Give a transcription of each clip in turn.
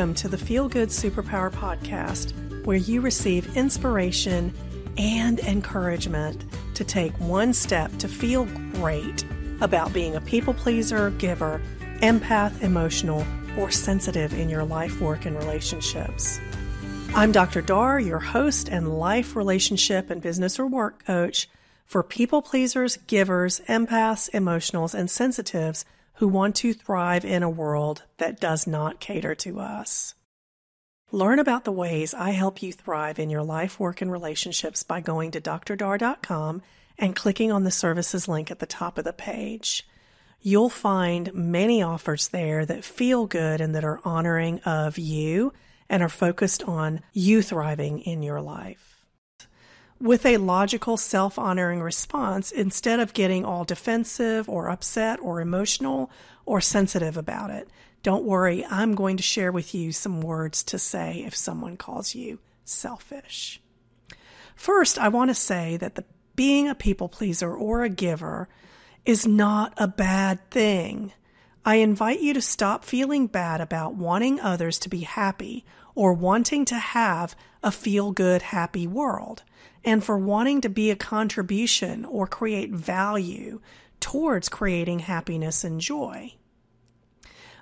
Welcome to the Feel Good Superpower Podcast, where you receive inspiration and encouragement to take one step to feel great about being a people pleaser, giver, empath, emotional, or sensitive in your life, work, and relationships. I'm Dr. Dar, your host and life, relationship, and business or work coach for people pleasers, givers, empaths, emotionals, and sensitives who want to thrive in a world that does not cater to us. Learn about the ways I help you thrive in your life, work, and relationships by going to drdar.com and clicking on the services link at the top of the page. You'll find many offers there that feel good and that are honoring of you and are focused on you thriving in your life with a logical, self honoring response instead of getting all defensive or upset or emotional or sensitive about it. Don't worry, I'm going to share with you some words to say if someone calls you selfish. First, I want to say that the, being a people pleaser or a giver is not a bad thing. I invite you to stop feeling bad about wanting others to be happy or wanting to have a feel good, happy world and for wanting to be a contribution or create value towards creating happiness and joy.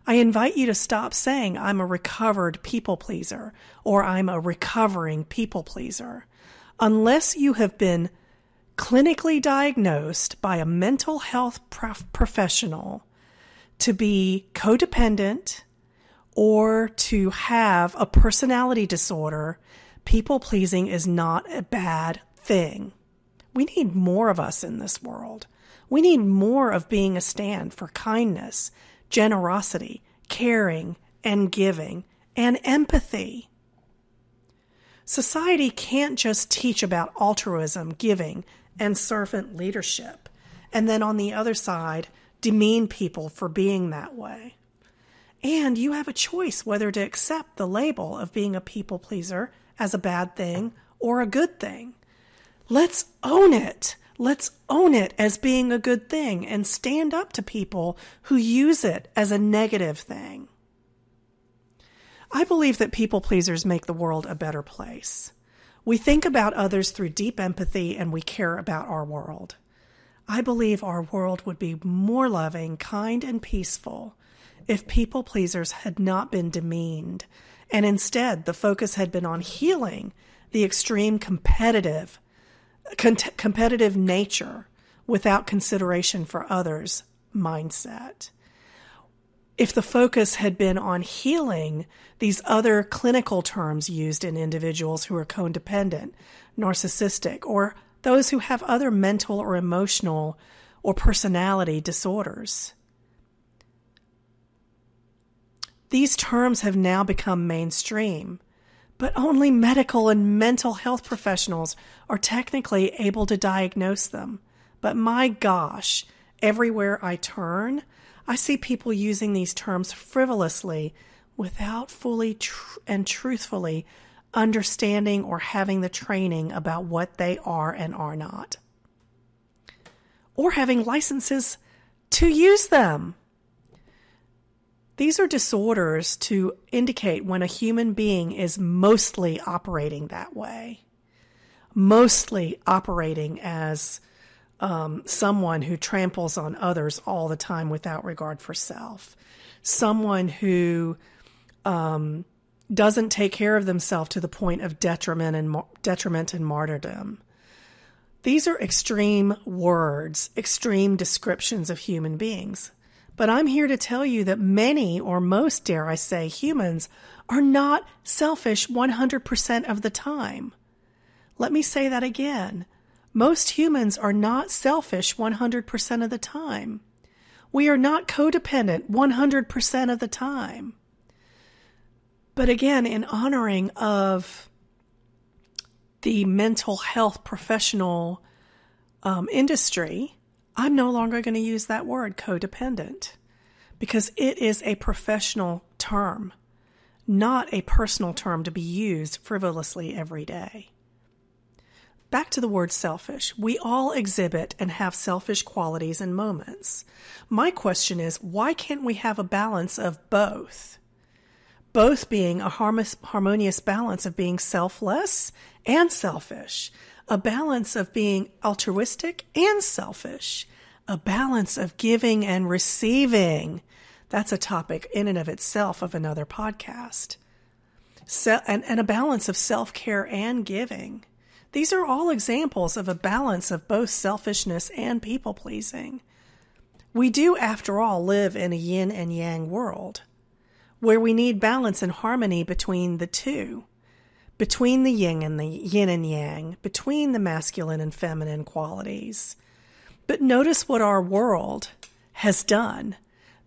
I invite you to stop saying I'm a recovered people pleaser or I'm a recovering people pleaser unless you have been clinically diagnosed by a mental health prof- professional to be codependent or to have a personality disorder people pleasing is not a bad thing. We need more of us in this world. We need more of being a stand for kindness, generosity, caring, and giving, and empathy. Society can't just teach about altruism, giving, and servant leadership, and then on the other side, demean people for being that way. And you have a choice whether to accept the label of being a people pleaser as a bad thing or a good thing. Let's own it. Let's own it as being a good thing and stand up to people who use it as a negative thing. I believe that people pleasers make the world a better place. We think about others through deep empathy and we care about our world. I believe our world would be more loving, kind, and peaceful if people pleasers had not been demeaned and instead, the focus had been on healing the extreme competitive, con- competitive nature without consideration for others mindset. If the focus had been on healing these other clinical terms used in individuals who are codependent, narcissistic, or those who have other mental or emotional or personality disorders, These terms have now become mainstream, but only medical and mental health professionals are technically able to diagnose them. But my gosh, everywhere I turn, I see people using these terms frivolously without fully tr- and truthfully understanding or having the training about what they are and are not, or having licenses to use them. These are disorders to indicate when a human being is mostly operating that way, mostly operating as um, someone who tramples on others all the time without regard for self, someone who um, doesn't take care of themselves to the point of detriment and detriment and martyrdom. These are extreme words, extreme descriptions of human beings. But I'm here to tell you that many, or most, dare I say, humans are not selfish 100% of the time. Let me say that again. Most humans are not selfish 100% of the time. We are not codependent 100% of the time. But again, in honoring of the mental health professional um, industry, I'm no longer going to use that word codependent because it is a professional term, not a personal term to be used frivolously every day. Back to the word selfish. We all exhibit and have selfish qualities and moments. My question is why can't we have a balance of both? Both being a harmonious balance of being selfless and selfish, a balance of being altruistic and selfish, a balance of giving and receiving. That's a topic in and of itself of another podcast. So, and, and a balance of self care and giving. These are all examples of a balance of both selfishness and people pleasing. We do, after all, live in a yin and yang world where we need balance and harmony between the two between the yin and the yin and yang, between the masculine and feminine qualities. But notice what our world has done.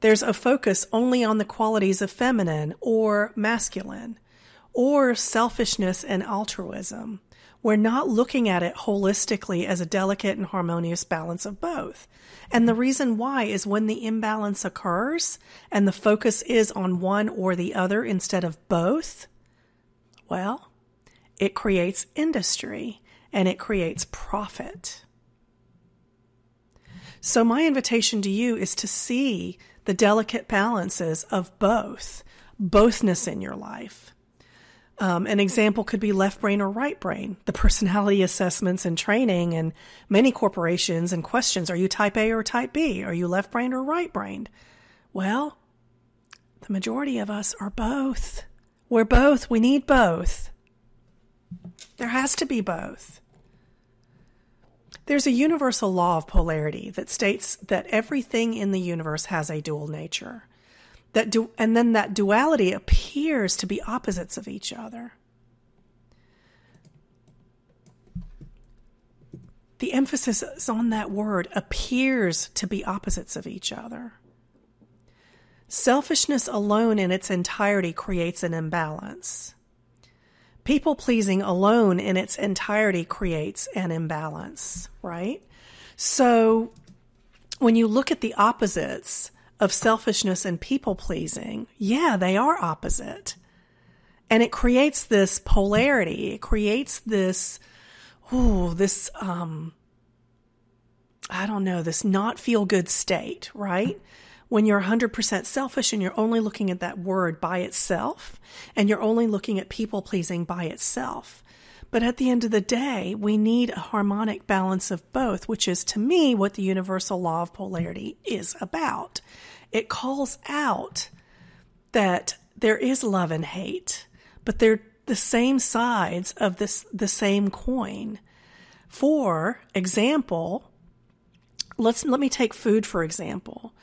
There's a focus only on the qualities of feminine or masculine, or selfishness and altruism. We're not looking at it holistically as a delicate and harmonious balance of both. And the reason why is when the imbalance occurs and the focus is on one or the other instead of both, well, it creates industry and it creates profit. So, my invitation to you is to see the delicate balances of both, bothness in your life. Um, an example could be left brain or right brain. The personality assessments and training and many corporations and questions are you type A or type B? Are you left brain or right brained? Well, the majority of us are both. We're both. We need both. There has to be both. There's a universal law of polarity that states that everything in the universe has a dual nature. That du- and then that duality appears to be opposites of each other. The emphasis is on that word appears to be opposites of each other. Selfishness alone in its entirety creates an imbalance. People pleasing alone in its entirety creates an imbalance, right? So when you look at the opposites of selfishness and people pleasing, yeah, they are opposite. And it creates this polarity. It creates this, ooh, this, um, I don't know, this not feel good state, right? When you're 100% selfish and you're only looking at that word by itself and you're only looking at people pleasing by itself. But at the end of the day, we need a harmonic balance of both, which is to me what the universal law of polarity is about. It calls out that there is love and hate, but they're the same sides of this the same coin. For example, let's let me take food for example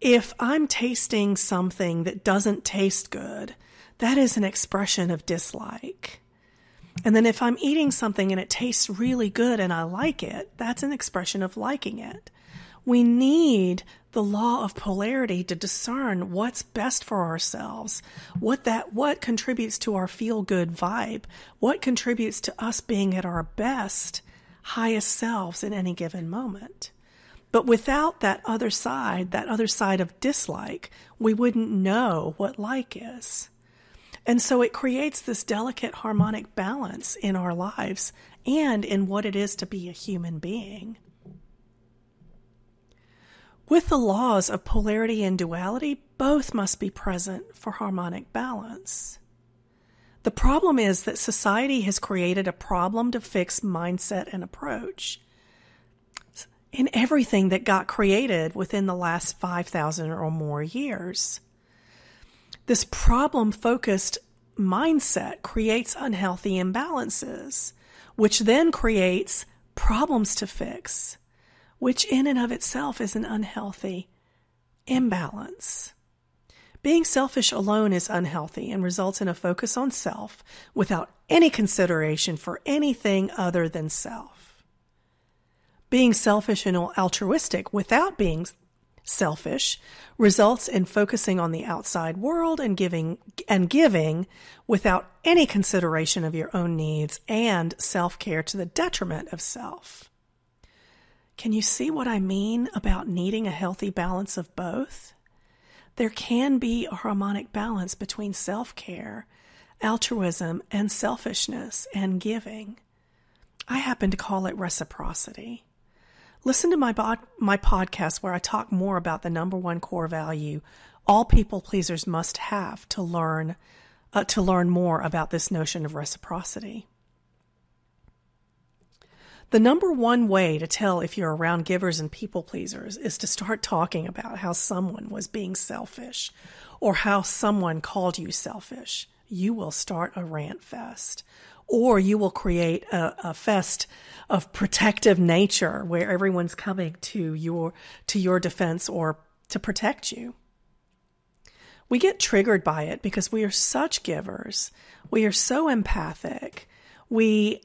if I'm tasting something that doesn't taste good, that is an expression of dislike. And then if I'm eating something and it tastes really good and I like it, that's an expression of liking it. We need the law of polarity to discern what's best for ourselves, what that what contributes to our feel good vibe, what contributes to us being at our best, highest selves in any given moment. But without that other side, that other side of dislike, we wouldn't know what like is. And so it creates this delicate harmonic balance in our lives and in what it is to be a human being. With the laws of polarity and duality, both must be present for harmonic balance. The problem is that society has created a problem to fix mindset and approach in everything that got created within the last 5,000 or more years. This problem focused mindset creates unhealthy imbalances, which then creates problems to fix which in and of itself is an unhealthy imbalance. Being selfish alone is unhealthy and results in a focus on self without any consideration for anything other than self. Being selfish and altruistic without being selfish results in focusing on the outside world and giving and giving without any consideration of your own needs and self-care to the detriment of self. Can you see what I mean about needing a healthy balance of both? There can be a harmonic balance between self care, altruism, and selfishness and giving. I happen to call it reciprocity. Listen to my, my podcast where I talk more about the number one core value all people pleasers must have to learn uh, to learn more about this notion of reciprocity. The number one way to tell if you're around givers and people pleasers is to start talking about how someone was being selfish or how someone called you selfish. You will start a rant fest or you will create a, a, fest of protective nature where everyone's coming to your to your defense or to protect you. We get triggered by it because we are such givers. We are so empathic. We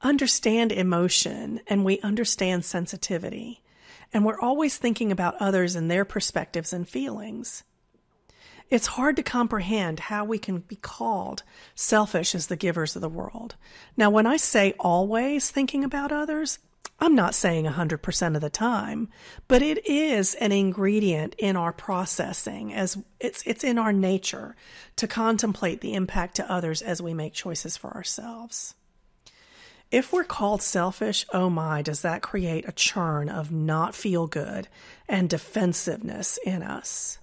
understand emotion and we understand sensitivity. And we're always thinking about others and their perspectives and feelings. It's hard to comprehend how we can be called selfish as the givers of the world. Now, when I say always thinking about others, I'm not saying 100% of the time, but it is an ingredient in our processing as it's, it's in our nature to contemplate the impact to others as we make choices for ourselves. If we're called selfish, oh my, does that create a churn of not feel good and defensiveness in us?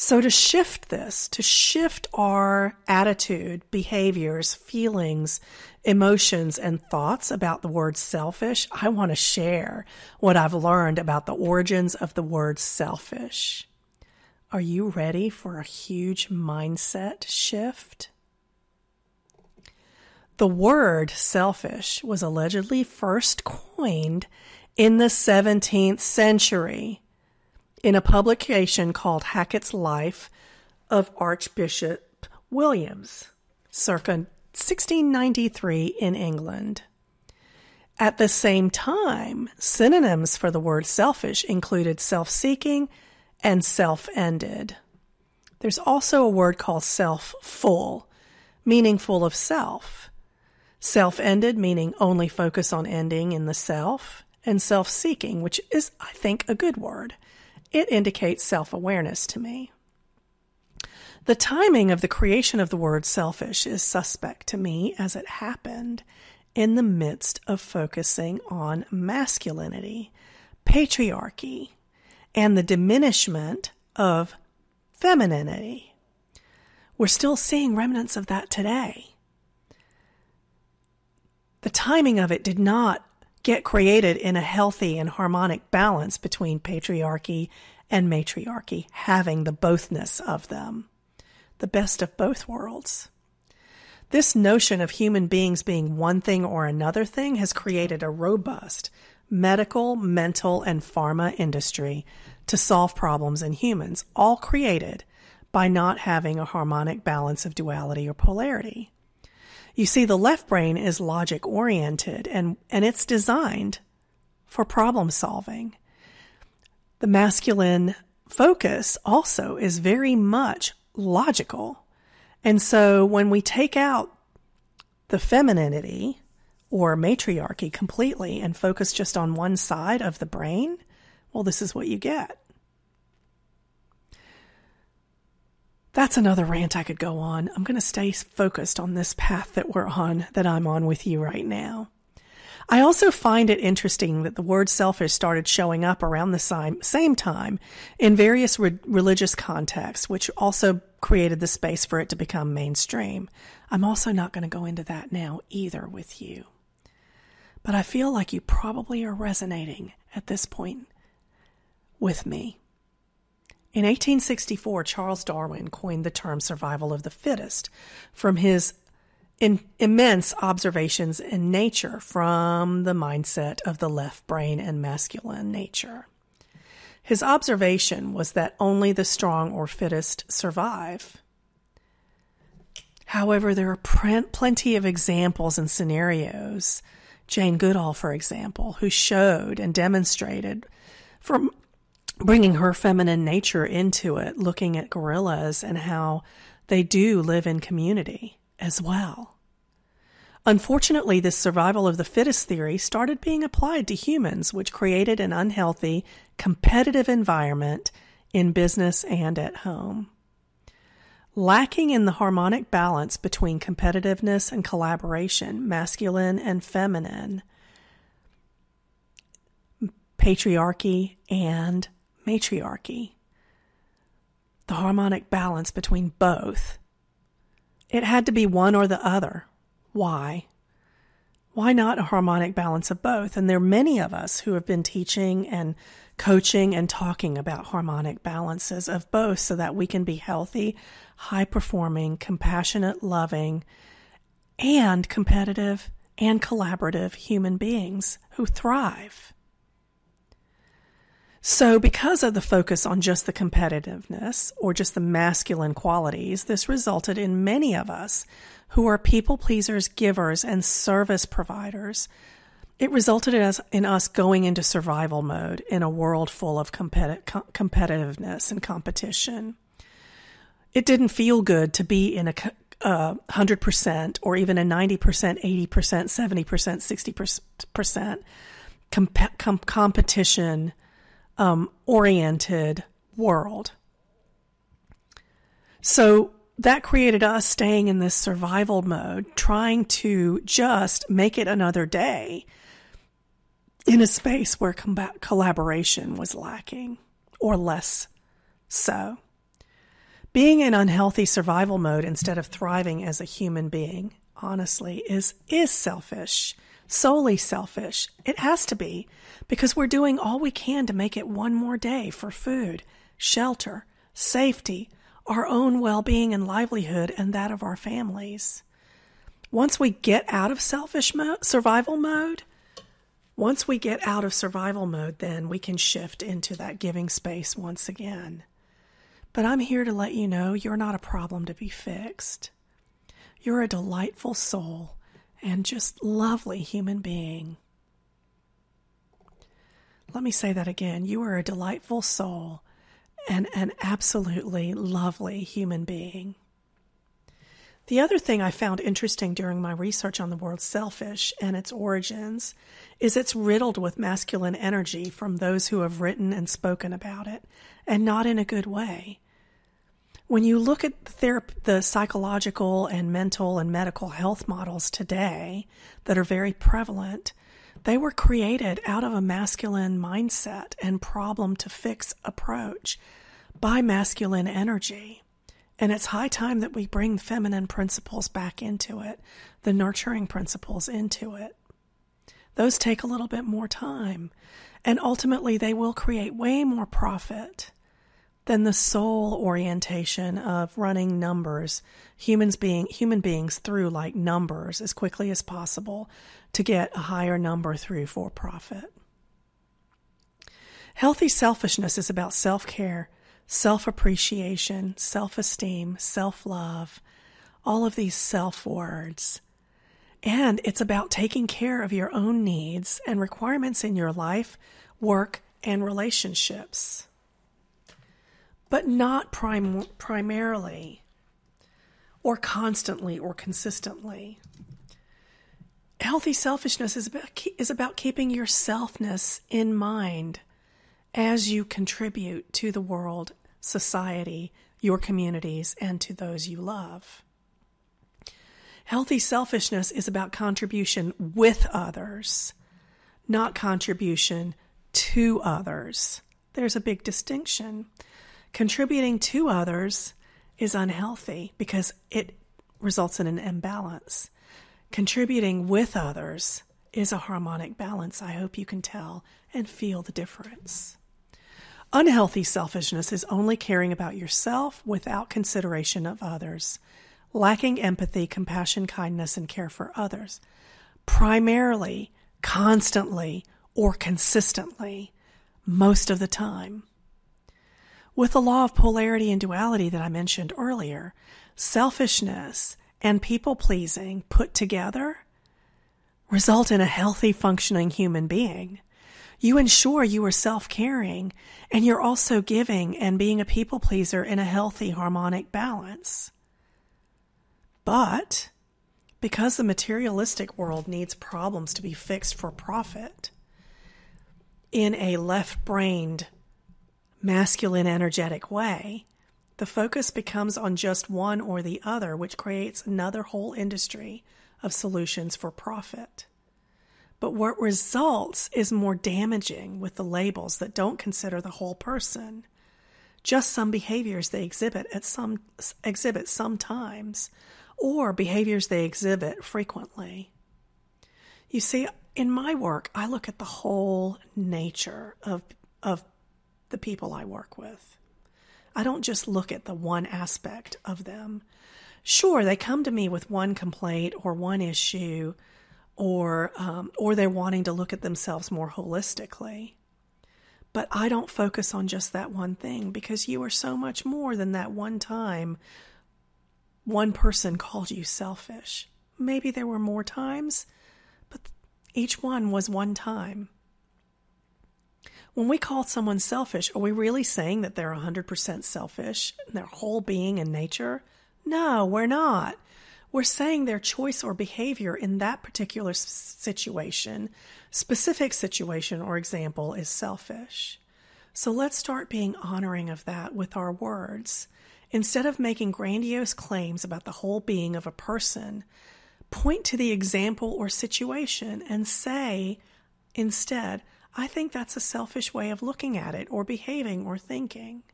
So, to shift this, to shift our attitude, behaviors, feelings, emotions, and thoughts about the word selfish, I want to share what I've learned about the origins of the word selfish. Are you ready for a huge mindset shift? The word selfish was allegedly first coined in the 17th century in a publication called Hacket's Life of Archbishop Williams, circa 1693 in England. At the same time, synonyms for the word selfish included self seeking and self ended. There's also a word called self full, meaning full of self. Self ended, meaning only focus on ending in the self, and self seeking, which is, I think, a good word. It indicates self awareness to me. The timing of the creation of the word selfish is suspect to me as it happened in the midst of focusing on masculinity, patriarchy, and the diminishment of femininity. We're still seeing remnants of that today the timing of it did not get created in a healthy and harmonic balance between patriarchy and matriarchy, having the bothness of them, the best of both worlds. This notion of human beings being one thing or another thing has created a robust medical, mental, and pharma industry to solve problems in humans, all created by not having a harmonic balance of duality or polarity. You see, the left brain is logic oriented and, and it's designed for problem solving. The masculine focus also is very much logical. And so when we take out the femininity or matriarchy completely and focus just on one side of the brain, well, this is what you get. That's another rant I could go on. I'm going to stay focused on this path that we're on, that I'm on with you right now. I also find it interesting that the word selfish started showing up around the same time in various re- religious contexts, which also created the space for it to become mainstream. I'm also not going to go into that now either with you. But I feel like you probably are resonating at this point with me. In 1864, Charles Darwin coined the term survival of the fittest from his in immense observations in nature from the mindset of the left brain and masculine nature. His observation was that only the strong or fittest survive. However, there are plenty of examples and scenarios. Jane Goodall, for example, who showed and demonstrated from bringing her feminine nature into it, looking at gorillas and how they do live in community as well. Unfortunately, this survival of the fittest theory started being applied to humans, which created an unhealthy, competitive environment in business and at home. Lacking in the harmonic balance between competitiveness and collaboration, masculine and feminine, patriarchy and matriarchy, the harmonic balance between both it had to be one or the other. Why? Why not a harmonic balance of both? And there are many of us who have been teaching and coaching and talking about harmonic balances of both so that we can be healthy, high performing, compassionate, loving, and competitive and collaborative human beings who thrive. So, because of the focus on just the competitiveness or just the masculine qualities, this resulted in many of us who are people pleasers, givers, and service providers. It resulted in us, in us going into survival mode in a world full of competi- competitiveness and competition. It didn't feel good to be in a uh, 100% or even a 90%, 80%, 70%, 60% comp- com- competition um, oriented world. So that created us staying in this survival mode, trying to just make it another day in a space where collaboration was lacking or less so. Being in unhealthy survival mode instead of thriving as a human being, honestly, is, is selfish solely selfish. It has to be because we're doing all we can to make it one more day for food, shelter, safety, our own well being and livelihood, and that of our families. Once we get out of selfish survival mode, once we get out of survival mode, then we can shift into that giving space once again. But I'm here to let you know you're not a problem to be fixed. You're a delightful soul and just lovely human being. Let me say that again. You are a delightful soul and an absolutely lovely human being. The other thing I found interesting during my research on the word selfish and its origins is it's riddled with masculine energy from those who have written and spoken about it, and not in a good way when you look at the, therapy, the psychological and mental and medical health models today that are very prevalent, they were created out of a masculine mindset and problem to fix approach by masculine energy. And it's high time that we bring feminine principles back into it, the nurturing principles into it. Those take a little bit more time, and ultimately they will create way more profit than the sole orientation of running numbers, humans being human beings through like numbers as quickly as possible to get a higher number through for profit. Healthy selfishness is about self-care, self-appreciation, self-esteem, self-love, all of these self words. And it's about taking care of your own needs and requirements in your life, work, and relationships, but not prim- primarily or constantly or consistently. Healthy selfishness is about, is about keeping your selfness in mind as you contribute to the world, society, your communities, and to those you love. Healthy selfishness is about contribution with others, not contribution to others. There's a big distinction. Contributing to others is unhealthy because it results in an imbalance. Contributing with others is a harmonic balance. I hope you can tell and feel the difference. Unhealthy selfishness is only caring about yourself without consideration of others, lacking empathy, compassion, kindness, and care for others, primarily, constantly, or consistently, most of the time. With the law of polarity and duality that I mentioned earlier, selfishness and people pleasing put together result in a healthy, functioning human being. You ensure you are self caring and you're also giving and being a people pleaser in a healthy, harmonic balance. But because the materialistic world needs problems to be fixed for profit, in a left brained, masculine, energetic way, the focus becomes on just one or the other, which creates another whole industry of solutions for profit. But what results is more damaging with the labels that don't consider the whole person. Just some behaviors they exhibit at some exhibit sometimes, or behaviors they exhibit frequently. You see, in my work, I look at the whole nature of of the people I work with. I don't just look at the one aspect of them. Sure, they come to me with one complaint or one issue, or um, or they're wanting to look at themselves more holistically. But I don't focus on just that one thing because you are so much more than that one time one person called you selfish. Maybe there were more times, but each one was one time. When we call someone selfish, are we really saying that they're 100% selfish their whole being and nature? No, we're not. We're saying their choice or behavior in that particular situation, specific situation or example, is selfish. So let's start being honoring of that with our words. Instead of making grandiose claims about the whole being of a person, point to the example or situation and say, instead, I think that's a selfish way of looking at it, or behaving, or thinking.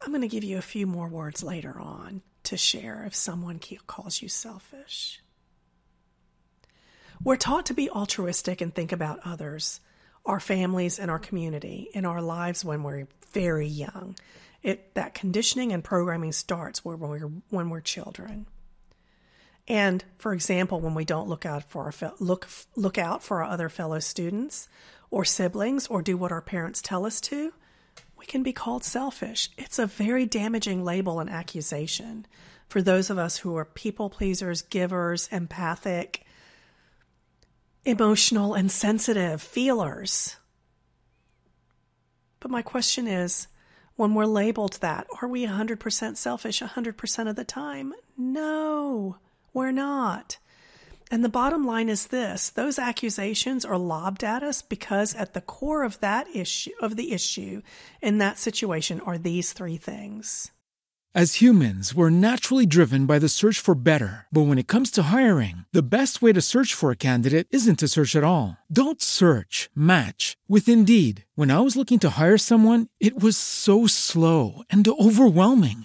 I'm going to give you a few more words later on to share if someone calls you selfish. We're taught to be altruistic and think about others, our families, and our community in our lives when we're very young. It, that conditioning and programming starts when we're, when we're children. And for example, when we don't look out for our look look out for our other fellow students or siblings or do what our parents tell us to, we can be called selfish. It's a very damaging label and accusation for those of us who are people pleasers, givers, empathic, emotional and sensitive feelers. But my question is, when we're labeled that, are we 100% selfish 100% of the time? No. We're not. And the bottom line is this those accusations are lobbed at us because at the core of that issue of the issue in that situation are these three things. As humans, we're naturally driven by the search for better. But when it comes to hiring, the best way to search for a candidate isn't to search at all. Don't search, match with Indeed. When I was looking to hire someone, it was so slow and overwhelming.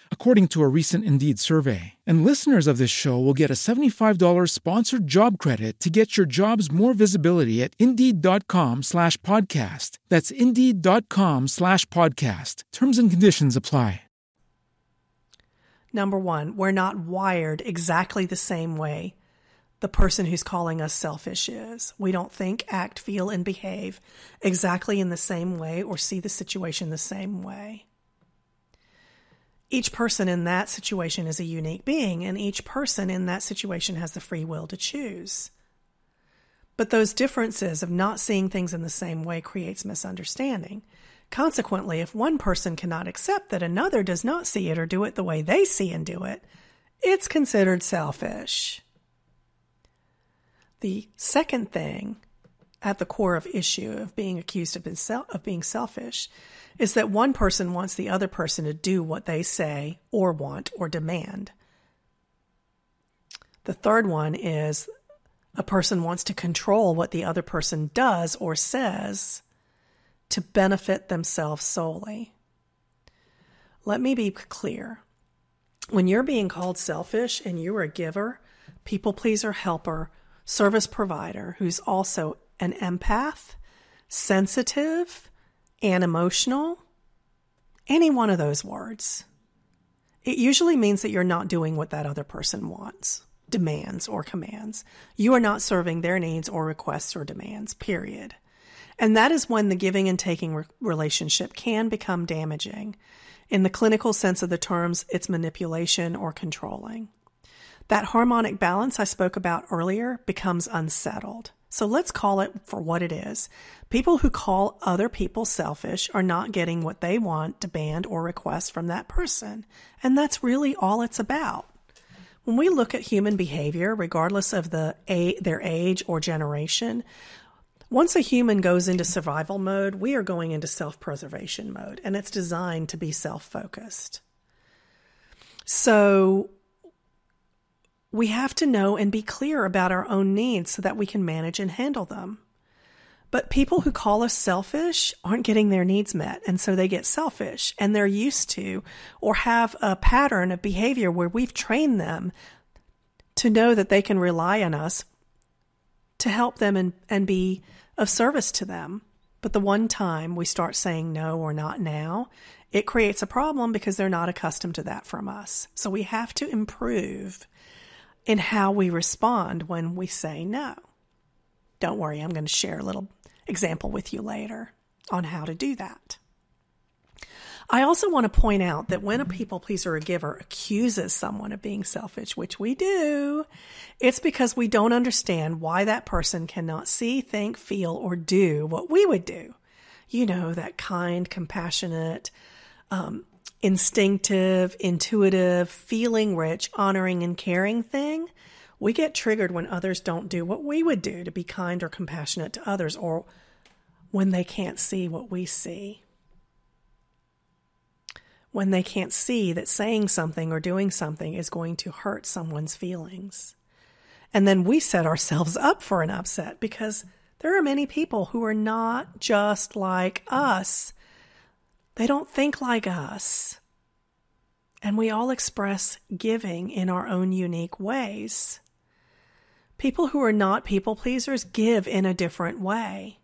according to a recent Indeed survey. And listeners of this show will get a $75 sponsored job credit to get your jobs more visibility at Indeed.com slash podcast. That's Indeed.com slash podcast. Terms and conditions apply. Number one, we're not wired exactly the same way the person who's calling us selfish is. We don't think, act, feel, and behave exactly in the same way or see the situation the same way. Each person in that situation is a unique being, and each person in that situation has the free will to choose. But those differences of not seeing things in the same way creates misunderstanding. Consequently, if one person cannot accept that another does not see it or do it the way they see and do it, it's considered selfish. The second thing at the core of issue of being accused of, being selfish is that one person wants the other person to do what they say or want or demand. The third one is a person wants to control what the other person does or says to benefit themselves solely. Let me be clear. When you're being called selfish and you're a giver, people pleaser, helper, service provider who's also an empath, sensitive, and emotional, any one of those words, it usually means that you're not doing what that other person wants, demands, or commands. You are not serving their needs or requests or demands, period. And that is when the giving and taking re- relationship can become damaging. In the clinical sense of the terms, it's manipulation or controlling. That harmonic balance I spoke about earlier becomes unsettled. So let's call it for what it is. People who call other people selfish are not getting what they want, demand, or request from that person. And that's really all it's about. When we look at human behavior, regardless of the a, their age or generation, once a human goes into survival mode, we are going into self preservation mode, and it's designed to be self focused. So we have to know and be clear about our own needs so that we can manage and handle them. But people who call us selfish aren't getting their needs met, and so they get selfish, and they're used to or have a pattern of behavior where we've trained them to know that they can rely on us to help them and, and be of service to them. But the one time we start saying no or not now, it creates a problem because they're not accustomed to that from us. So we have to improve in how we respond when we say no. Don't worry, I'm going to share a little example with you later on how to do that. I also want to point out that when a people pleaser or a giver accuses someone of being selfish, which we do, it's because we don't understand why that person cannot see, think, feel, or do what we would do. You know, that kind, compassionate, um, instinctive, intuitive, feeling rich, honoring, and caring thing, we get triggered when others don't do what we would do to be kind or compassionate to others, or when they can't see what we see. When they can't see that saying something or doing something is going to hurt someone's feelings. And then we set ourselves up for an upset because there are many people who are not just like us they don't think like us. And we all express giving in our own unique ways. People who are not people pleasers give in a different way.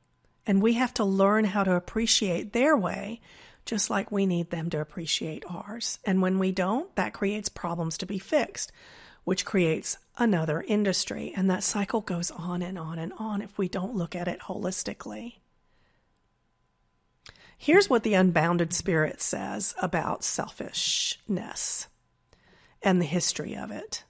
And we have to learn how to appreciate their way, just like we need them to appreciate ours. And when we don't, that creates problems to be fixed, which creates another industry. And that cycle goes on and on and on if we don't look at it holistically. Here's what the Unbounded Spirit says about selfishness and the history of it.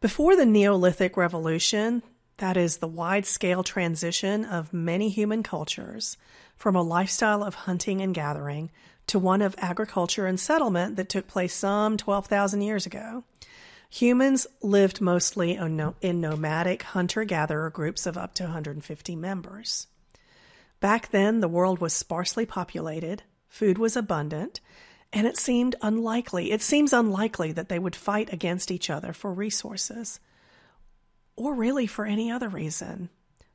Before the Neolithic Revolution, that is the wide scale transition of many human cultures from a lifestyle of hunting and gathering to one of agriculture and settlement that took place some 12,000 years ago. Humans lived mostly in nomadic hunter gatherer groups of up to 150 members. Back then, the world was sparsely populated, food was abundant, and it seemed unlikely, it seems unlikely that they would fight against each other for resources, or really for any other reason.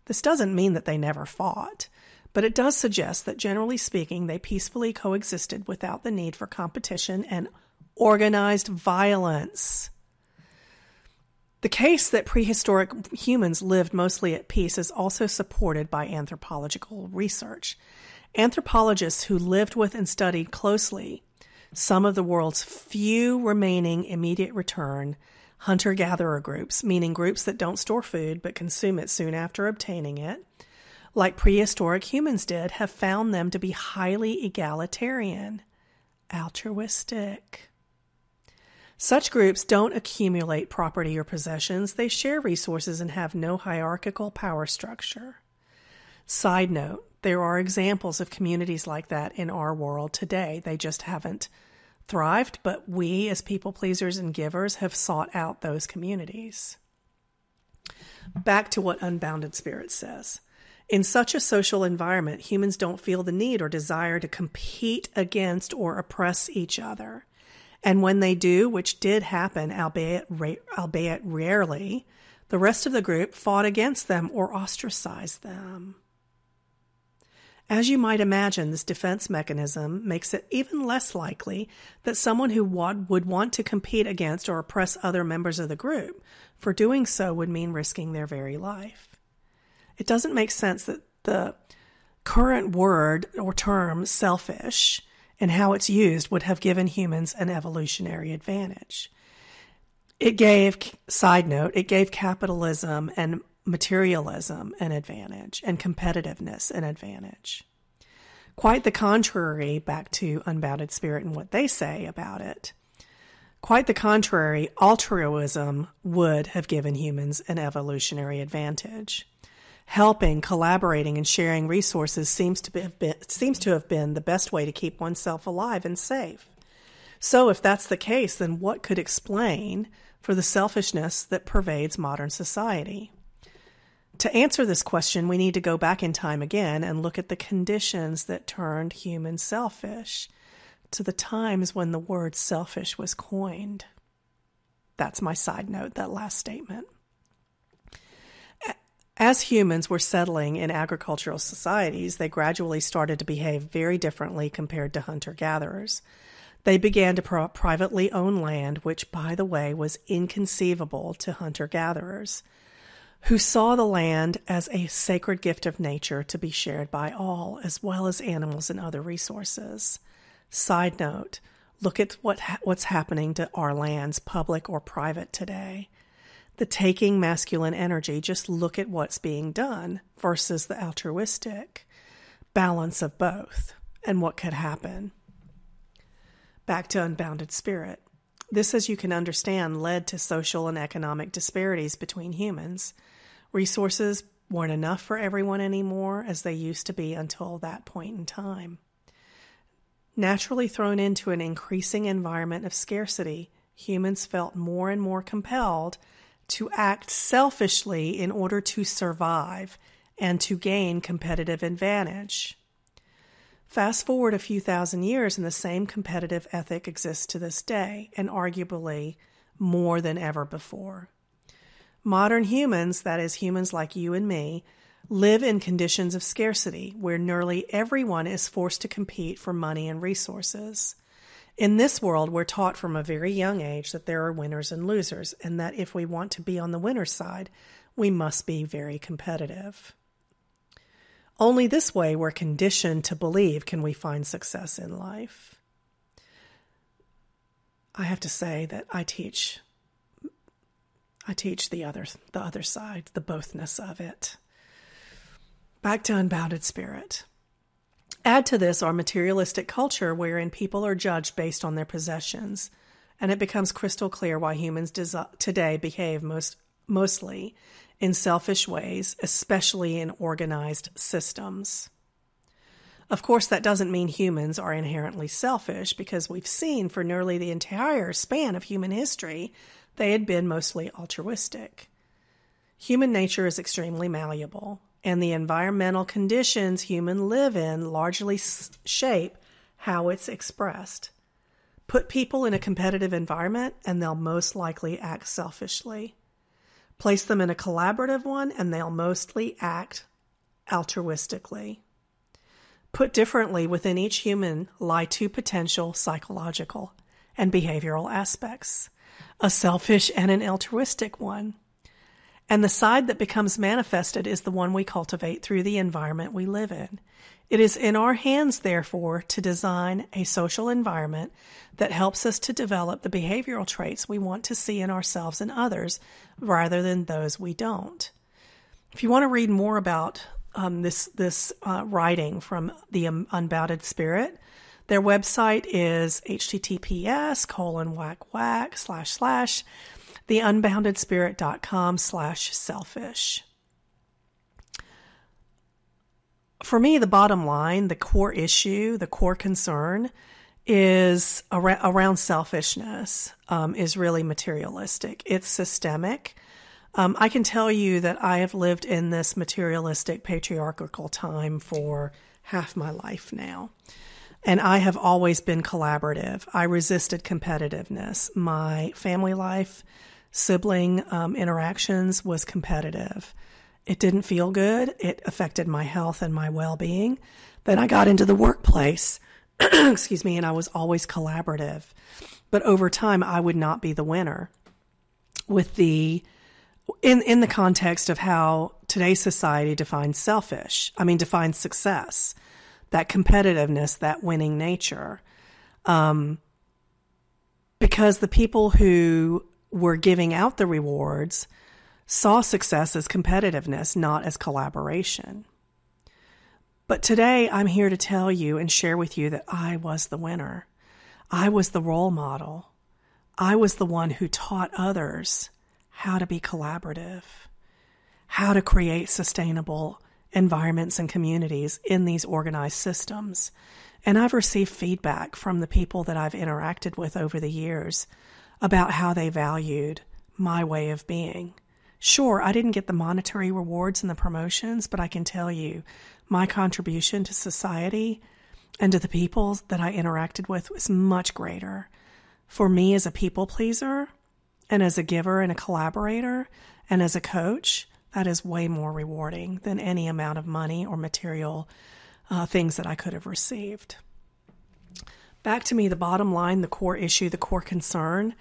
This doesn't mean that they never fought, but it does suggest that generally speaking, they peacefully coexisted without the need for competition and organized violence. The case that prehistoric humans lived mostly at peace is also supported by anthropological research. Anthropologists who lived with and studied closely some of the world's few remaining immediate return hunter gatherer groups, meaning groups that don't store food but consume it soon after obtaining it, like prehistoric humans did, have found them to be highly egalitarian, altruistic. Such groups don't accumulate property or possessions, they share resources and have no hierarchical power structure. Side note, there are examples of communities like that in our world today. They just haven't thrived, but we, as people pleasers and givers, have sought out those communities. Back to what Unbounded Spirit says. In such a social environment, humans don't feel the need or desire to compete against or oppress each other. And when they do, which did happen, albeit, albeit rarely, the rest of the group fought against them or ostracized them. As you might imagine, this defense mechanism makes it even less likely that someone who would want to compete against or oppress other members of the group, for doing so would mean risking their very life. It doesn't make sense that the current word or term selfish and how it's used would have given humans an evolutionary advantage. It gave, side note, it gave capitalism and materialism an advantage and competitiveness an advantage. Quite the contrary, back to Unbounded Spirit and what they say about it. Quite the contrary, altruism would have given humans an evolutionary advantage. Helping, collaborating, and sharing resources seems to, have been, seems to have been the best way to keep oneself alive and safe. So, if that's the case, then what could explain for the selfishness that pervades modern society? To answer this question, we need to go back in time again and look at the conditions that turned humans selfish to the times when the word selfish was coined. That's my side note, that last statement. As humans were settling in agricultural societies, they gradually started to behave very differently compared to hunter gatherers. They began to pro- privately own land, which, by the way, was inconceivable to hunter gatherers who saw the land as a sacred gift of nature to be shared by all, as well as animals and other resources. Side note look at what ha- what's happening to our lands, public or private, today. The taking masculine energy, just look at what's being done versus the altruistic balance of both and what could happen. Back to unbounded spirit. This, as you can understand, led to social and economic disparities between humans. Resources weren't enough for everyone anymore as they used to be until that point in time. Naturally thrown into an increasing environment of scarcity, humans felt more and more compelled to act selfishly in order to survive and to gain competitive advantage. Fast forward a few thousand years, and the same competitive ethic exists to this day, and arguably more than ever before. Modern humans, that is, humans like you and me, live in conditions of scarcity where nearly everyone is forced to compete for money and resources. In this world, we're taught from a very young age that there are winners and losers, and that if we want to be on the winner's side, we must be very competitive. Only this way we're conditioned to believe can we find success in life. I have to say that I teach I teach the other the other side, the bothness of it. Back to unbounded spirit. Add to this our materialistic culture wherein people are judged based on their possessions, and it becomes crystal clear why humans today behave most mostly in selfish ways, especially in organized systems. Of course, that doesn't mean humans are inherently selfish because we've seen for nearly the entire span of human history they had been mostly altruistic. Human nature is extremely malleable, and the environmental conditions humans live in largely shape how it's expressed. Put people in a competitive environment, and they'll most likely act selfishly. Place them in a collaborative one, and they'll mostly act altruistically. Put differently, within each human lie two potential psychological and behavioral aspects, a selfish and an altruistic one. And the side that becomes manifested is the one we cultivate through the environment we live in. It is in our hands, therefore, to design a social environment that helps us to develop the behavioral traits we want to see in ourselves and others rather than those we don't. If you want to read more about um, this this uh, writing from the um, Unbounded Spirit, their website is https colon whack whack slash slash theunboundedspirit.com slash selfish for me, the bottom line, the core issue, the core concern is around, around selfishness, um, is really materialistic. It's systemic. Um, I can tell you that I have lived in this materialistic patriarchal time for half my life now. And I have always been collaborative. I resisted competitiveness. My family life, sibling um, interactions was competitive. It didn't feel good. It affected my health and my well being. Then I got into the workplace, excuse me, and I was always collaborative. But over time, I would not be the winner with the in in the context of how today's society defines selfish. I mean, defines success, that competitiveness, that winning nature. Um, because the people who were giving out the rewards saw success as competitiveness, not as collaboration. But today I'm here to tell you and share with you that I was the winner. I was the role model. I was the one who taught others how to be collaborative, how to create sustainable environments and communities in these organized systems. And I've received feedback from the people that I've interacted with over the years about how they valued my way of being. Sure, I didn't get the monetary rewards and the promotions, but I can tell you my contribution to society and to the people that I interacted with was much greater. For me as a people pleaser and as a giver and a collaborator and as a coach, that is way more rewarding than any amount of money or material uh, things that I could have received. Back to me, the bottom line, the core issue, the core concern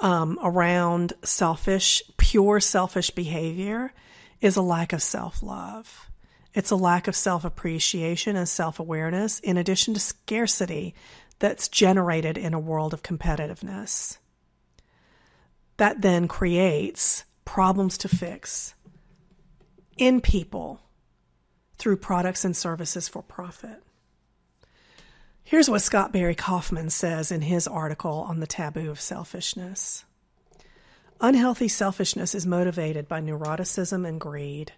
um, around selfish, pure selfish behavior is a lack of self love. It's a lack of self appreciation and self awareness, in addition to scarcity that's generated in a world of competitiveness. That then creates problems to fix in people through products and services for profit. Here's what Scott Barry Kaufman says in his article on the taboo of selfishness. Unhealthy selfishness is motivated by neuroticism and greed.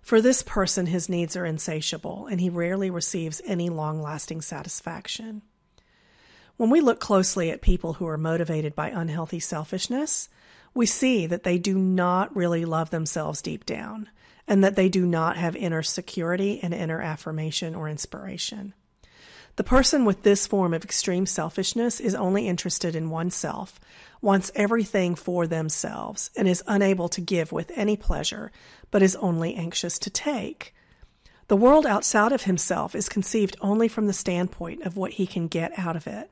For this person, his needs are insatiable, and he rarely receives any long lasting satisfaction. When we look closely at people who are motivated by unhealthy selfishness, we see that they do not really love themselves deep down, and that they do not have inner security and inner affirmation or inspiration. The person with this form of extreme selfishness is only interested in oneself, wants everything for themselves, and is unable to give with any pleasure, but is only anxious to take. The world outside of himself is conceived only from the standpoint of what he can get out of it.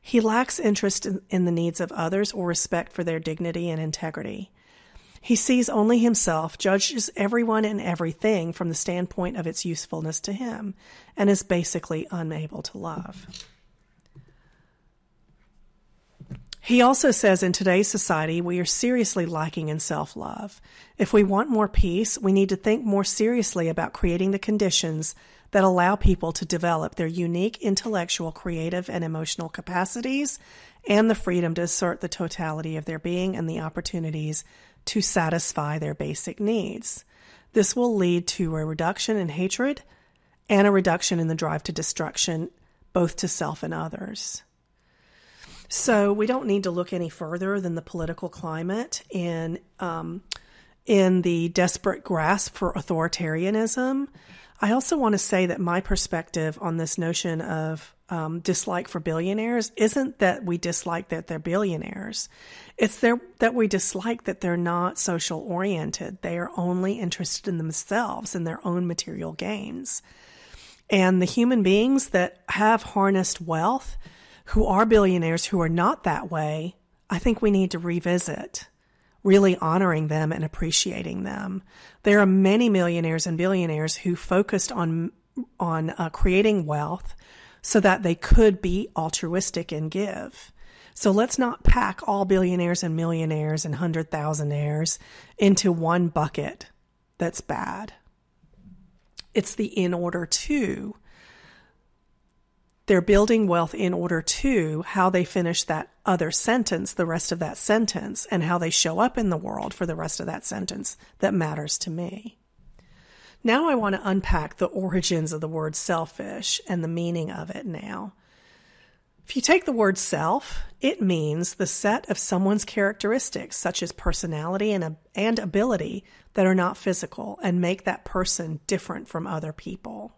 He lacks interest in, the needs of others or respect for their dignity and integrity. He sees only himself, judges everyone and everything from the standpoint of its usefulness to him, and is basically unable to love. He also says in today's society, we are seriously lacking in self love. If we want more peace, we need to think more seriously about creating the conditions that allow people to develop their unique intellectual, creative, and emotional capacities and the freedom to assert the totality of their being and the opportunities to satisfy their basic needs. This will lead to a reduction in hatred and a reduction in the drive to destruction, both to self and others. So we don't need to look any further than the political climate in um, in the desperate grasp for authoritarianism. I also want to say that my perspective on this notion of um, dislike for billionaires isn't that we dislike that they're billionaires. It's their, that we dislike that they're not social oriented. They are only interested in themselves and their own material gains. And the human beings that have harnessed wealth, who are billionaires who are not that way, I think we need to revisit really honoring them and appreciating them. There are many millionaires and billionaires who focused on on uh, creating wealth so that they could be altruistic and give. So let's not pack all billionaires and millionaires and hundred thousandaires into one bucket that's bad. It's the in order to. They're building wealth in order to how they finish that other sentence, the rest of that sentence, and how they show up in the world for the rest of that sentence that matters to me. Now I want to unpack the origins of the word selfish and the meaning of it now. If you take the word self, it means the set of someone's characteristics, such as personality and, and ability, that are not physical and make that person different from other people.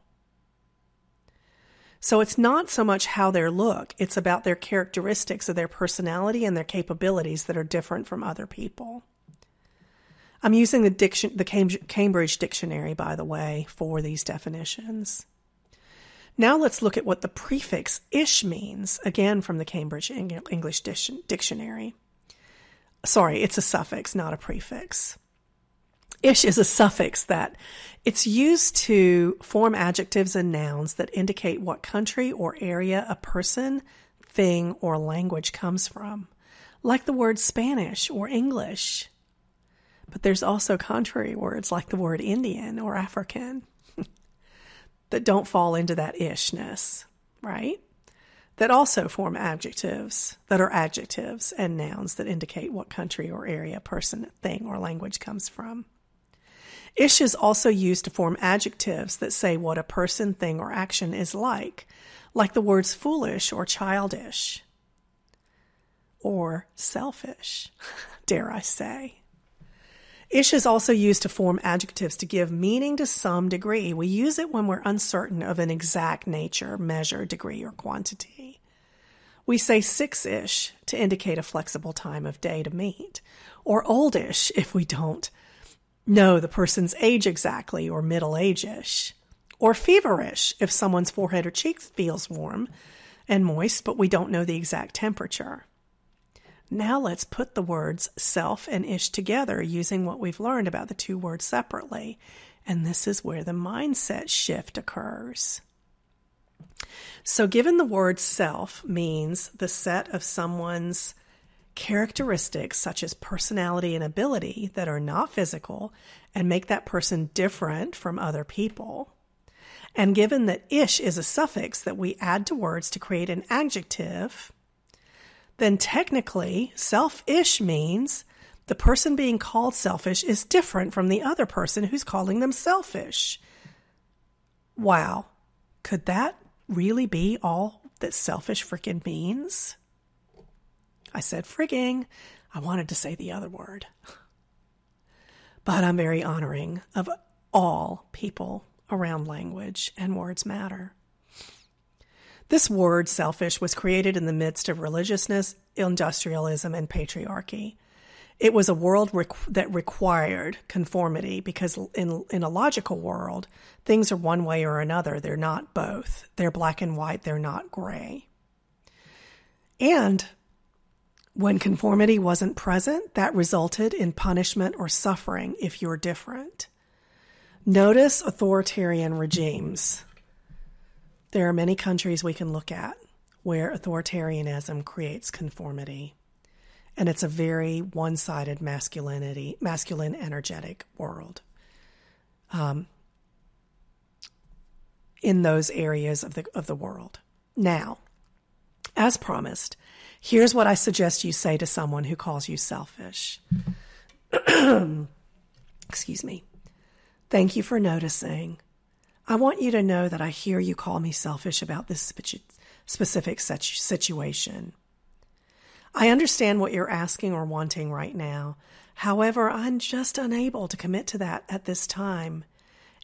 So it's not so much how they look, it's about their characteristics of their personality and their capabilities that are different from other people. I'm using the, diction, the Cambridge Dictionary, by the way, for these definitions. Now let's look at what the prefix ish means, again from the Cambridge English Dictionary. Sorry, it's a suffix, not a prefix. Ish is a suffix that it's used to form adjectives and nouns that indicate what country or area a person, thing, or language comes from, like the word Spanish or English. But there's also contrary words like the word Indian or African that don't fall into that ishness, right? That also form adjectives that are adjectives and nouns that indicate what country or area, person, thing, or language comes from. Ish is also used to form adjectives that say what a person, thing, or action is like, like the words foolish or childish, or selfish, dare I say. Ish is also used to form adjectives to give meaning to some degree. We use it when we're uncertain of an exact nature, measure, degree, or quantity. We say six ish to indicate a flexible time of day to meet, or oldish if we don't know the person's age exactly or middle age-ish, or feverish if someone's forehead or cheeks feels warm and moist, but we don't know the exact temperature. Now let's put the words self and ish together using what we've learned about the two words separately. And this is where the mindset shift occurs. So, given the word self means the set of someone's characteristics such as personality and ability that are not physical and make that person different from other people. And given that ish is a suffix that we add to words to create an adjective, then technically selfish means the person being called selfish is different from the other person who's calling them selfish. Wow. Could that really be all that selfish freaking means? I said frigging. I wanted to say the other word. But I'm very honoring of all people around language, and words matter. This word, selfish, was created in the midst of religiousness, industrialism, and patriarchy. It was a world requ- that required conformity because, in, in a logical world, things are one way or another. They're not both. They're black and white, they're not gray. And when conformity wasn't present, that resulted in punishment or suffering if you're different. Notice authoritarian regimes. There are many countries we can look at where authoritarianism creates conformity. And it's a very one sided masculinity, masculine energetic world. Um, in those areas of the of the world. Now, as promised, Here's what I suggest you say to someone who calls you selfish. Excuse me. Thank you for noticing. I want you to know that I hear you call me selfish about this specific situation. I understand what you're asking or wanting right now. However, I'm just unable to commit to that at this time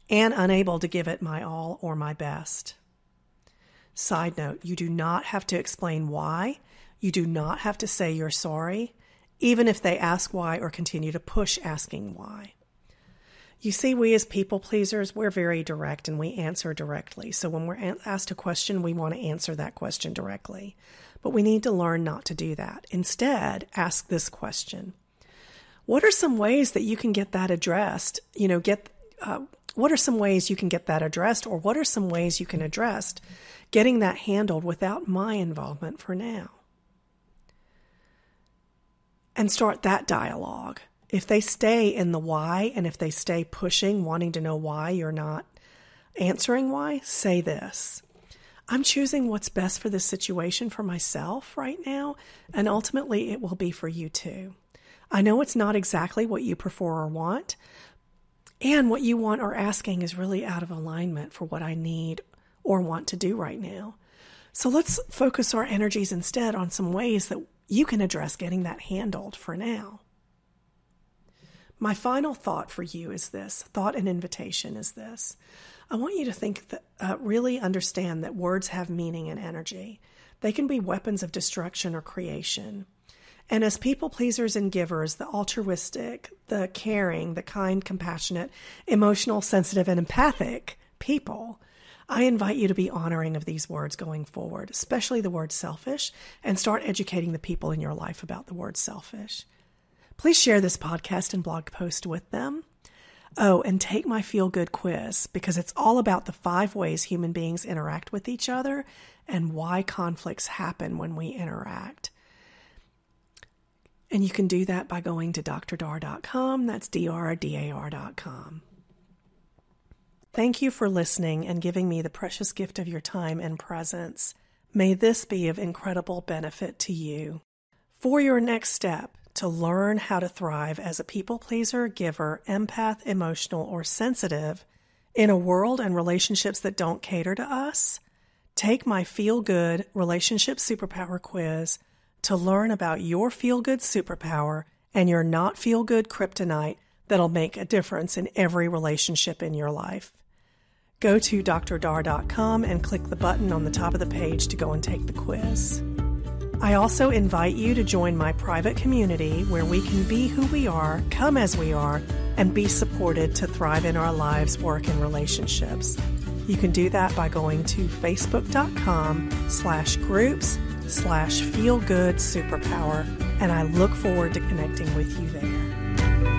and unable to give it my all or my best. Side note, you do not have to explain why you do not have to say you're sorry, even if they ask why or continue to push asking why. You see, we as people pleasers, we're very direct and we answer directly. So when we're asked a question, we want to answer that question directly. But we need to learn not to do that. Instead, ask this question What are some ways that you can get that addressed? You know, get. Uh, what are some ways you can get that addressed, or what are some ways you can address getting that handled without my involvement for now? And start that dialogue. If they stay in the why and if they stay pushing, wanting to know why you're not answering why, say this I'm choosing what's best for this situation for myself right now, and ultimately it will be for you too. I know it's not exactly what you prefer or want, and what you want or asking is really out of alignment for what I need or want to do right now. So let's focus our energies instead on some ways that you can address getting that handled for now. My final thought for you is this thought and invitation is this. I want you to think that, uh, really understand that words have meaning and energy. They can be weapons of destruction or creation. And as people pleasers and givers, the altruistic, the caring, the kind, compassionate, emotional, sensitive, and empathic people, I invite you to be honoring of these words going forward, especially the word selfish, and start educating the people in your life about the word selfish. Please share this podcast and blog post with them. Oh, and take my feel good quiz because it's all about the five ways human beings interact with each other and why conflicts happen when we interact. And you can do that by going to drdar.com. That's D R D A R.com. Thank you for listening and giving me the precious gift of your time and presence. May this be of incredible benefit to you. For your next step, to learn how to thrive as a people pleaser, giver, empath, emotional, or sensitive in a world and relationships that don't cater to us, take my Feel Good Relationship Superpower quiz to learn about your feel good superpower and your not feel good kryptonite that'll make a difference in every relationship in your life. Go to drdar.com and click the button on the top of the page to go and take the quiz. I also invite you to join my private community where we can be who we are, come as we are, and be supported to thrive in our lives, work, and relationships. You can do that by going to facebook.com slash groups slash feel good superpower, and I look forward to connecting with you there.